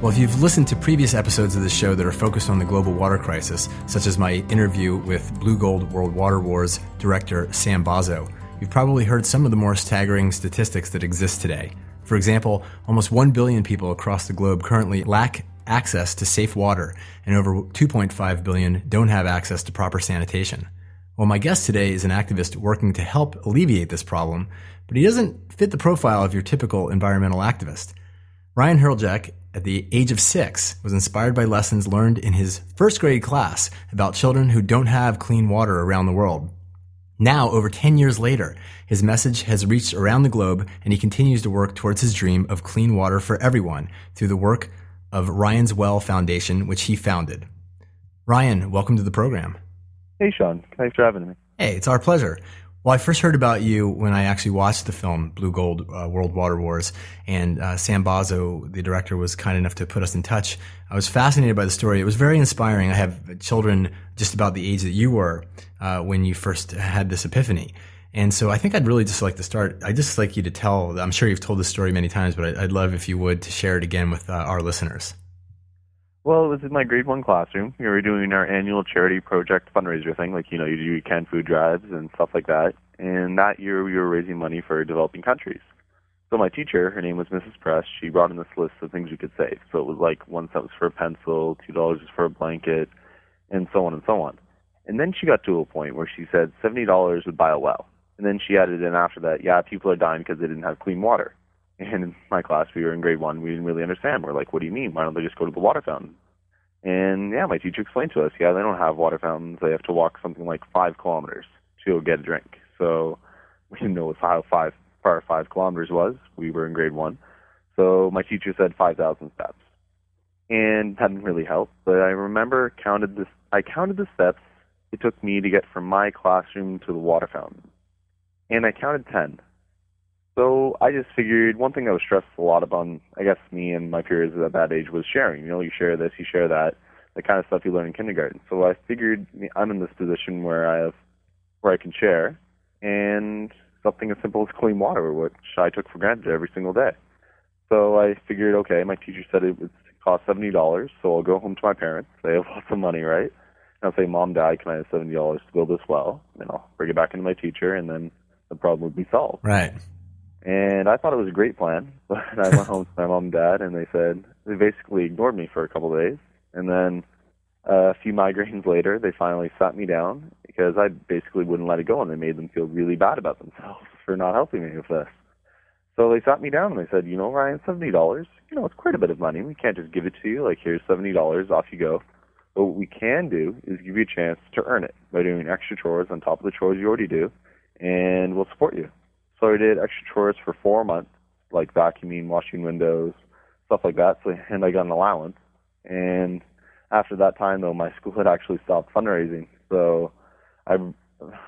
Well, if you've listened to previous episodes of the show that are focused on the global water crisis, such as my interview with Blue Gold World Water Wars director Sam Bozzo, you've probably heard some of the more staggering statistics that exist today. For example, almost 1 billion people across the globe currently lack access to safe water, and over 2.5 billion don't have access to proper sanitation. Well, my guest today is an activist working to help alleviate this problem, but he doesn't fit the profile of your typical environmental activist. Ryan Hreljac, at the age of six, was inspired by lessons learned in his first grade class about children who don't have clean water around the world. Now, over 10 years later, his message has reached around the globe and he continues to work towards his dream of clean water for everyone through the work of Ryan's Well Foundation, which he founded. Ryan, welcome to the program. Hey, Sean. Thanks for having me. Hey, it's our pleasure. Well, I first heard about you when I actually watched the film Blue Gold uh, World Water Wars, and uh, Sam Bozzo, the director, was kind enough to put us in touch. I was fascinated by the story. It was very inspiring. I have children just about the age that you were uh, when you first had this epiphany. And so I think I'd really just like to start. I'd just like you to tell, I'm sure you've told this story many times, but I'd, I'd love if you would to share it again with uh, our listeners. Well, it was in my grade one classroom. We were doing our annual charity project fundraiser thing, like you know, you do canned food drives and stuff like that. And that year, we were raising money for developing countries. So my teacher, her name was Mrs. Prest, she brought in this list of things we could save. So it was like one cent was for a pencil, two dollars was for a blanket, and so on and so on. And then she got to a point where she said seventy dollars would buy a well. And then she added in after that, yeah, people are dying because they didn't have clean water. And in my class, we were in grade one, we didn't really understand. We're like, what do you mean? Why don't they just go to the water fountain? And yeah, my teacher explained to us, yeah, they don't have water fountains. They have to walk something like five kilometers to go get a drink. So we didn't know how five far five kilometers was. We were in grade one. So my teacher said 5,000 steps. And that didn't really help. But I remember counted this, I counted the steps it took me to get from my classroom to the water fountain. And I counted 10. So I just figured one thing I was stressed a lot upon, I guess, me and my peers at that age was sharing. You know, you share this, you share that, the kind of stuff you learn in kindergarten. So I figured I'm in this position where I have, where I can share, and something as simple as clean water, which I took for granted every single day. So I figured, okay, my teacher said it would cost seventy dollars, so I'll go home to my parents. They have lots of money, right? And I'll say, Mom, Dad, can I have seventy dollars to build this well? And I'll bring it back into my teacher, and then the problem would be solved. Right. And I thought it was a great plan, but I went home to my mom and dad, and they said they basically ignored me for a couple of days. And then uh, a few migraines later, they finally sat me down because I basically wouldn't let it go, and they made them feel really bad about themselves for not helping me with this. So they sat me down and they said, you know, Ryan, seventy dollars, you know, it's quite a bit of money. We can't just give it to you like here's seventy dollars, off you go. But what we can do is give you a chance to earn it by doing extra chores on top of the chores you already do, and we'll support you. So I did extra chores for four months, like vacuuming, washing windows, stuff like that. So and I got an allowance. And after that time, though, my school had actually stopped fundraising. So I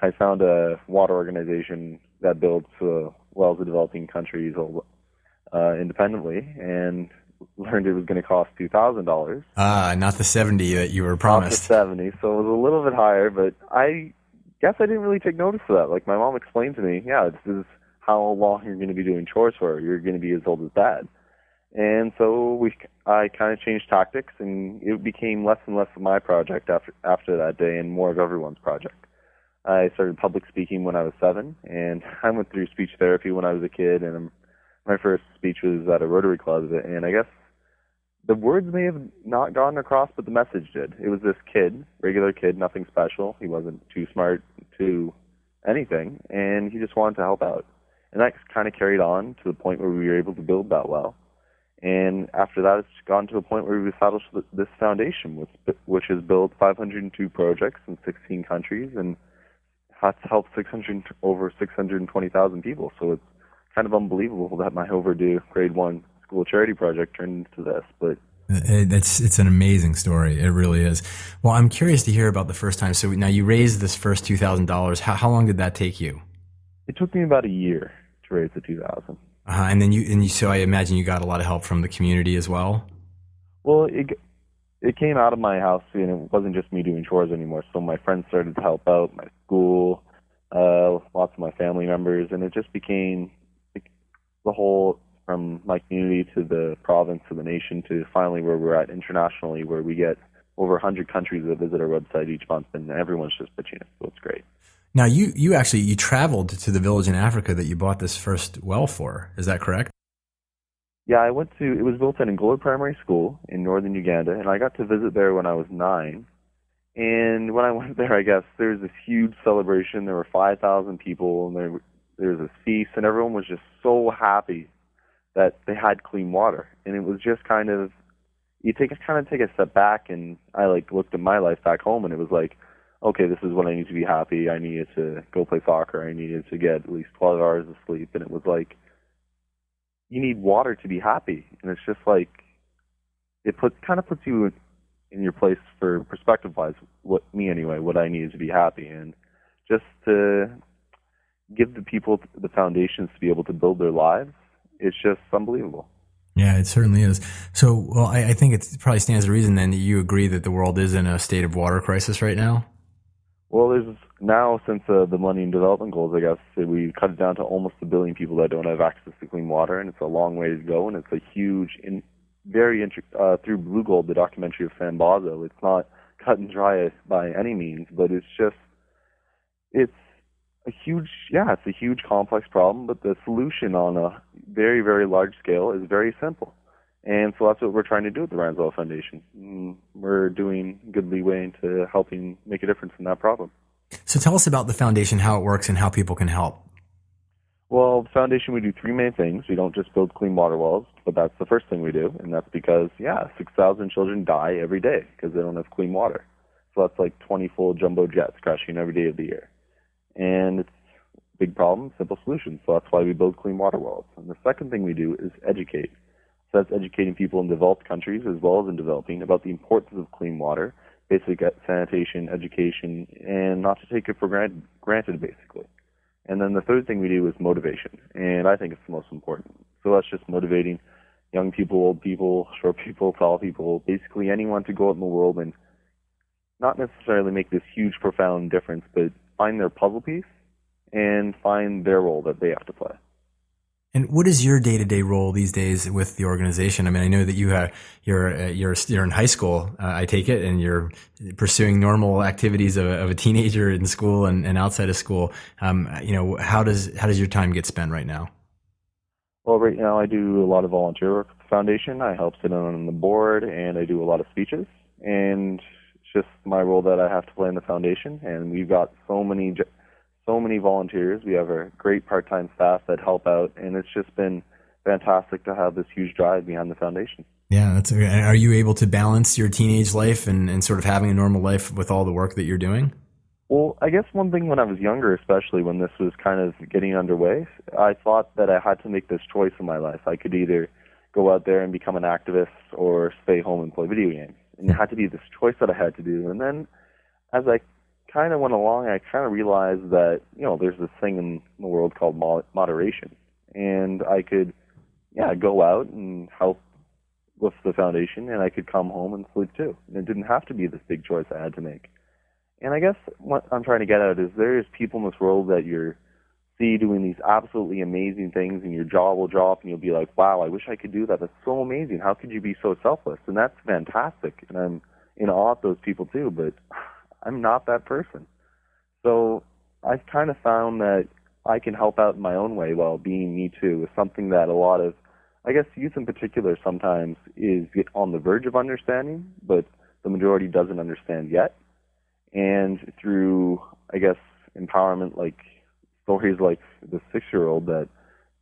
I found a water organization that builds uh, wells in developing countries uh, independently, and learned it was going to cost two thousand dollars. Ah, not the seventy that you were promised. Not the seventy, so it was a little bit higher. But I guess I didn't really take notice of that. Like my mom explained to me, yeah, this is how long you're going to be doing chores for. You're going to be as old as dad. And so we, I kind of changed tactics, and it became less and less of my project after after that day, and more of everyone's project. I started public speaking when I was seven, and I went through speech therapy when I was a kid, and my first speech was at a Rotary Club, and I guess the words may have not gotten across, but the message did. It was this kid, regular kid, nothing special. He wasn't too smart to anything, and he just wanted to help out. And that kind of carried on to the point where we were able to build that well. And after that, it's gone to a point where we've established this foundation, which, which has built 502 projects in 16 countries and has helped 600, over 620,000 people. So it's kind of unbelievable that my overdue grade one school charity project turned into this. But it's it's an amazing story. It really is. Well, I'm curious to hear about the first time. So now you raised this first two thousand dollars. How how long did that take you? It took me about a year to raise the two thousand. Uh-huh. And then you and you, so I imagine you got a lot of help from the community as well. Well, it it came out of my house, and it wasn't just me doing chores anymore. So my friends started to help out, my school, uh, lots of my family members, and it just became the whole from my community to the province to the nation to finally where we're at internationally, where we get over 100 countries that visit our website each month, and everyone's just pitching it. So it's great. Now you you actually you traveled to the village in Africa that you bought this first well for. Is that correct? Yeah, I went to. It was built at Angolo Primary School in northern Uganda, and I got to visit there when I was nine. And when I went there, I guess there was this huge celebration. There were five thousand people, and there there was a feast, and everyone was just so happy that they had clean water. And it was just kind of you take kind of take a step back, and I like looked at my life back home, and it was like okay, this is when I need to be happy. I needed to go play soccer. I needed to get at least 12 hours of sleep. And it was like, you need water to be happy. And it's just like, it puts, kind of puts you in your place for perspective wise, what, me anyway, what I needed to be happy. And just to give the people the foundations to be able to build their lives, it's just unbelievable. Yeah, it certainly is. So, well, I, I think it probably stands to reason then that you agree that the world is in a state of water crisis right now. Well, there's now since uh, the Millennium Development Goals, I guess we cut it down to almost a billion people that don't have access to clean water, and it's a long way to go, and it's a huge, in, very inter- uh, through Blue Gold, the documentary of Sam Bozzo. It's not cut and dry by any means, but it's just, it's a huge, yeah, it's a huge complex problem, but the solution on a very, very large scale is very simple. And so that's what we're trying to do at the Ryan's Well Foundation. Mm, we're doing good leeway into helping make a difference in that problem. So tell us about the foundation, how it works, and how people can help. Well, the foundation, we do three main things. We don't just build clean water wells, but that's the first thing we do, and that's because, yeah, 6,000 children die every day because they don't have clean water. So that's like 20 full jumbo jets crashing every day of the year. And it's a big problem, simple solution. So that's why we build clean water wells. And the second thing we do is educate. So that's educating people in developed countries as well as in developing about the importance of clean water, basic sanitation, education, and not to take it for granted, granted basically. And then the third thing we do is motivation, and I think it's the most important. So that's just motivating young people, old people, short people, tall people, basically anyone to go out in the world and not necessarily make this huge, profound difference, but find their puzzle piece and find their role that they have to play. And what is your day to day role these days with the organization? I mean, I know that you have, you're uh, you're you're in high school, uh, I take it, and you're pursuing normal activities of, of a teenager in school and, and outside of school. Um, you know, how does how does your time get spent right now? Well, right now I do a lot of volunteer work at the foundation. I help sit on the board, and I do a lot of speeches. And it's just my role that I have to play in the foundation. And we've got so many so many volunteers. We have a great part-time staff that help out, and it's just been fantastic to have this huge drive behind the foundation. Yeah, that's. Are you able to balance your teenage life and, and sort of having a normal life with all the work that you're doing? Well, I guess one thing when I was younger, especially when this was kind of getting underway, I thought that I had to make this choice in my life. I could either go out there and become an activist or stay home and play video games. And it had to be this choice that I had to do. And then as I kind of went along, I kind of realized that you know there's this thing in the world called moderation, and I could, yeah, go out and help with the foundation, and I could come home and sleep too. And it didn't have to be this big choice I had to make. And I guess what I'm trying to get at is there is people in this world that you're see doing these absolutely amazing things, and your jaw will drop, and you'll be like, "Wow, I wish I could do that. That's so amazing. How could you be so selfless?" And that's fantastic, and I'm in awe of those people too. But I'm not that person. So I've kind of found that I can help out in my own way while being me too is something that a lot of, I guess, youth in particular sometimes is on the verge of understanding, but the majority doesn't understand yet. And through, I guess, empowerment like stories like the six year old that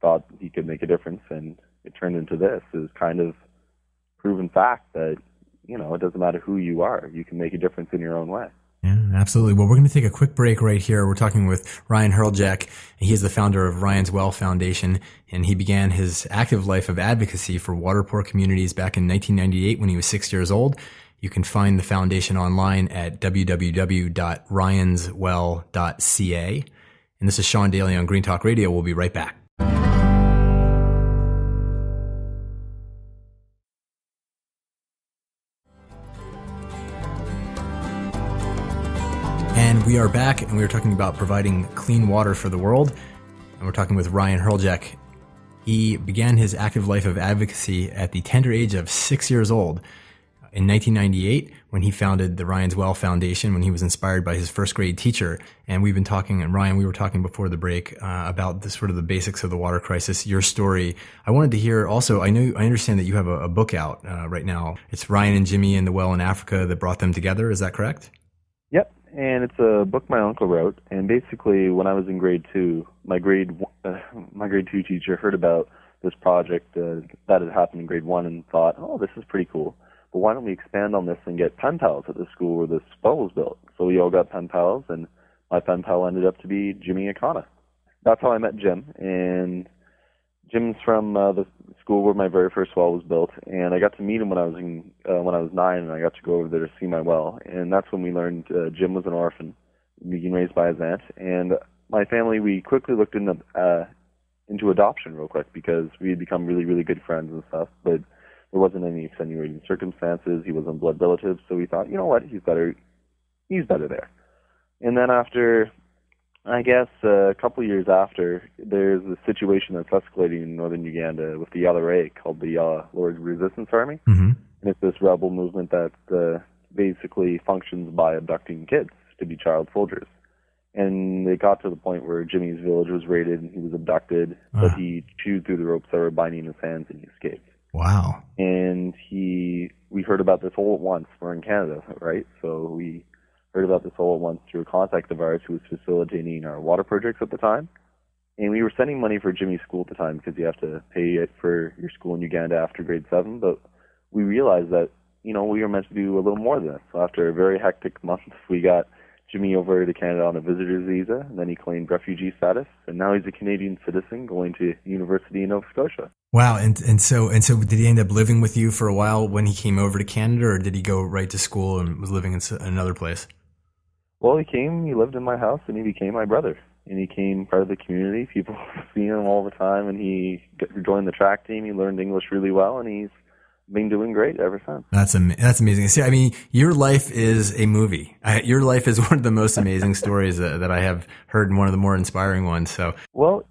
thought he could make a difference and it turned into this is kind of proven fact that, you know, it doesn't matter who you are, you can make a difference in your own way. Yeah, absolutely. Well, we're going to take a quick break right here. We're talking with Ryan Hreljac. He is the founder of Ryan's Well Foundation, and he began his active life of advocacy for water poor communities back in 1998 when he was six years old. You can find the foundation online at www.ryanswell.ca. And this is Sean Daily on Green Talk Radio. We'll be right back. We are back, and we are talking about providing clean water for the world. And we're talking with Ryan Hreljac. He began his active life of advocacy at the tender age of six years old in 1998 when he founded the Ryan's Well Foundation when he was inspired by his first grade teacher. And we've been talking, and Ryan, we were talking before the break uh, about the sort of the basics of the water crisis, your story. I wanted to hear also, I know, I understand that you have a, a book out uh, right now. It's Ryan and Jimmy and the Well in Africa that brought them together. Is that correct? Yep. And it's a book my uncle wrote. And basically, when I was in grade two, my grade uh, my grade two teacher heard about this project uh, that had happened in grade one and thought, oh, this is pretty cool But why don't we expand on this and get pen pals at the school where this well was built? So we all got pen pals, and my pen pal ended up to be Jimmy Akana. That's how I met Jim, and Jim's from uh, the school where my very first well was built, and I got to meet him when I was in uh, when I was nine, and I got to go over there to see my well, and that's when we learned uh, Jim was an orphan, being raised by his aunt, and my family we quickly looked into uh, into adoption real quick because we had become really really good friends and stuff, but there wasn't any extenuating circumstances. He wasn't blood relatives, so we thought, you know what, he's better. He's better there. And then after, I guess uh, a couple of years after, there's a situation that's escalating in northern Uganda with the LRA called the uh, Lord's Resistance Army, mm-hmm. and it's this rebel movement that uh, basically functions by abducting kids to be child soldiers. And it got to the point where Jimmy's village was raided and he was abducted, uh. but he chewed through the ropes that were binding his hands and he escaped. Wow. And he, we heard about this all at once. We're in Canada, right? So we heard about this all once through a contact of ours who was facilitating our water projects at the time. And we were sending money for Jimmy's school at the time because you have to pay it for your school in Uganda after grade seven. But we realized that, you know, we were meant to do a little more than this. So after a very hectic month, we got Jimmy over to Canada on a visitor's visa, and then he claimed refugee status, and now he's a Canadian citizen going to university in Nova Scotia. Wow, and and so and so, did he end up living with you for a while when he came over to Canada, or did he go right to school and was living in another place? Well, he came. He lived in my house, and he became my brother. And he came part of the community. People see him all the time, and he joined the track team. He learned English really well, and he's been doing great ever since. That's am- that's amazing. See, I mean, your life is a movie. I, your life is one of the most amazing stories that, that I have heard, and one of the more inspiring ones. So, well,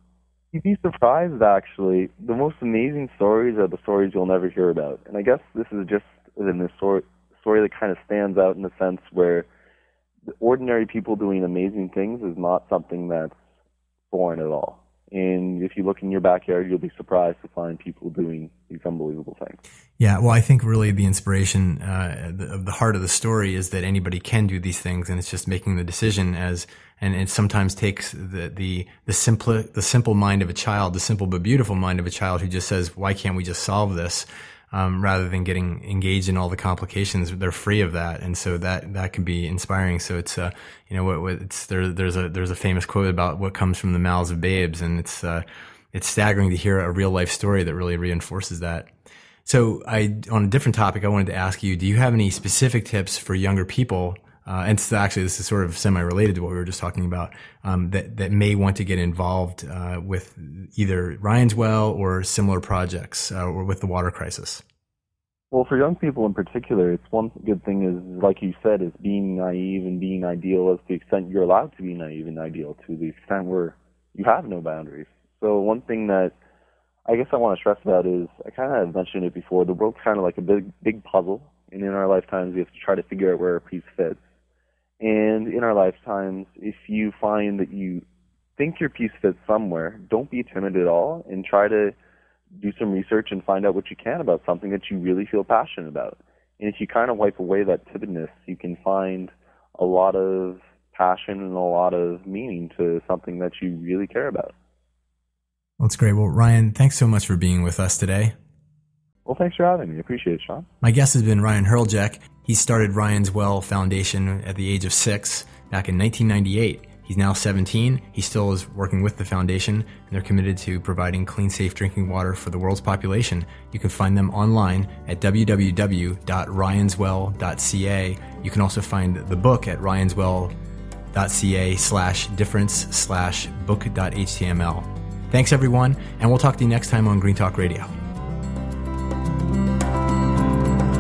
you'd be surprised actually. The most amazing stories are the stories you'll never hear about, and I guess this is just in the story story that kind of stands out in the sense where ordinary people doing amazing things is not something that's foreign at all. And if you look in your backyard, you'll be surprised to find people doing these unbelievable things. Yeah, well, I think really the inspiration uh, of the heart of the story is that anybody can do these things, and it's just making the decision as, and it sometimes takes the the the simple the simple mind of a child, the simple but beautiful mind of a child who just says, "Why can't we just solve this?" Um, rather than getting engaged in all the complications. They're free of that, and so that that can be inspiring. So it's uh, you know what, what it's there. There's a there's a famous quote about what comes from the mouths of babes, and it's uh, it's staggering to hear a real life story that really reinforces that. So I on a different topic, I wanted to ask you: Do you have any specific tips for younger people? Uh, and so actually, this is sort of semi-related to what we were just talking about. Um, that that may want to get involved uh, with either Ryan's Well or similar projects, uh, or with the water crisis. Well, for young people in particular, it's one good thing is, like you said, is being naive and being ideal as the extent you're allowed to be naive and ideal to the extent where you have no boundaries. So one thing that I guess I want to stress about is I kind of mentioned it before. The world's kind of like a big, big puzzle, and in our lifetimes, we have to try to figure out where a piece fits. And in our lifetimes, if you find that you think your piece fits somewhere, don't be timid at all and try to do some research and find out what you can about something that you really feel passionate about. And if you kind of wipe away that timidness, you can find a lot of passion and a lot of meaning to something that you really care about. That's great. Well, Ryan, thanks so much for being with us today. Well, thanks for having me. Appreciate it, Sean. My guest has been Ryan Hreljac. He started Ryan's Well Foundation at the age of six back in 1998. He's now 17. He still is working with the foundation, and they're committed to providing clean, safe drinking water for the world's population. You can find them online at www.ryanswell.ca. You can also find the book at ryanswell.ca slash difference slash book.html. Thanks, everyone, and we'll talk to you next time on Green Talk Radio.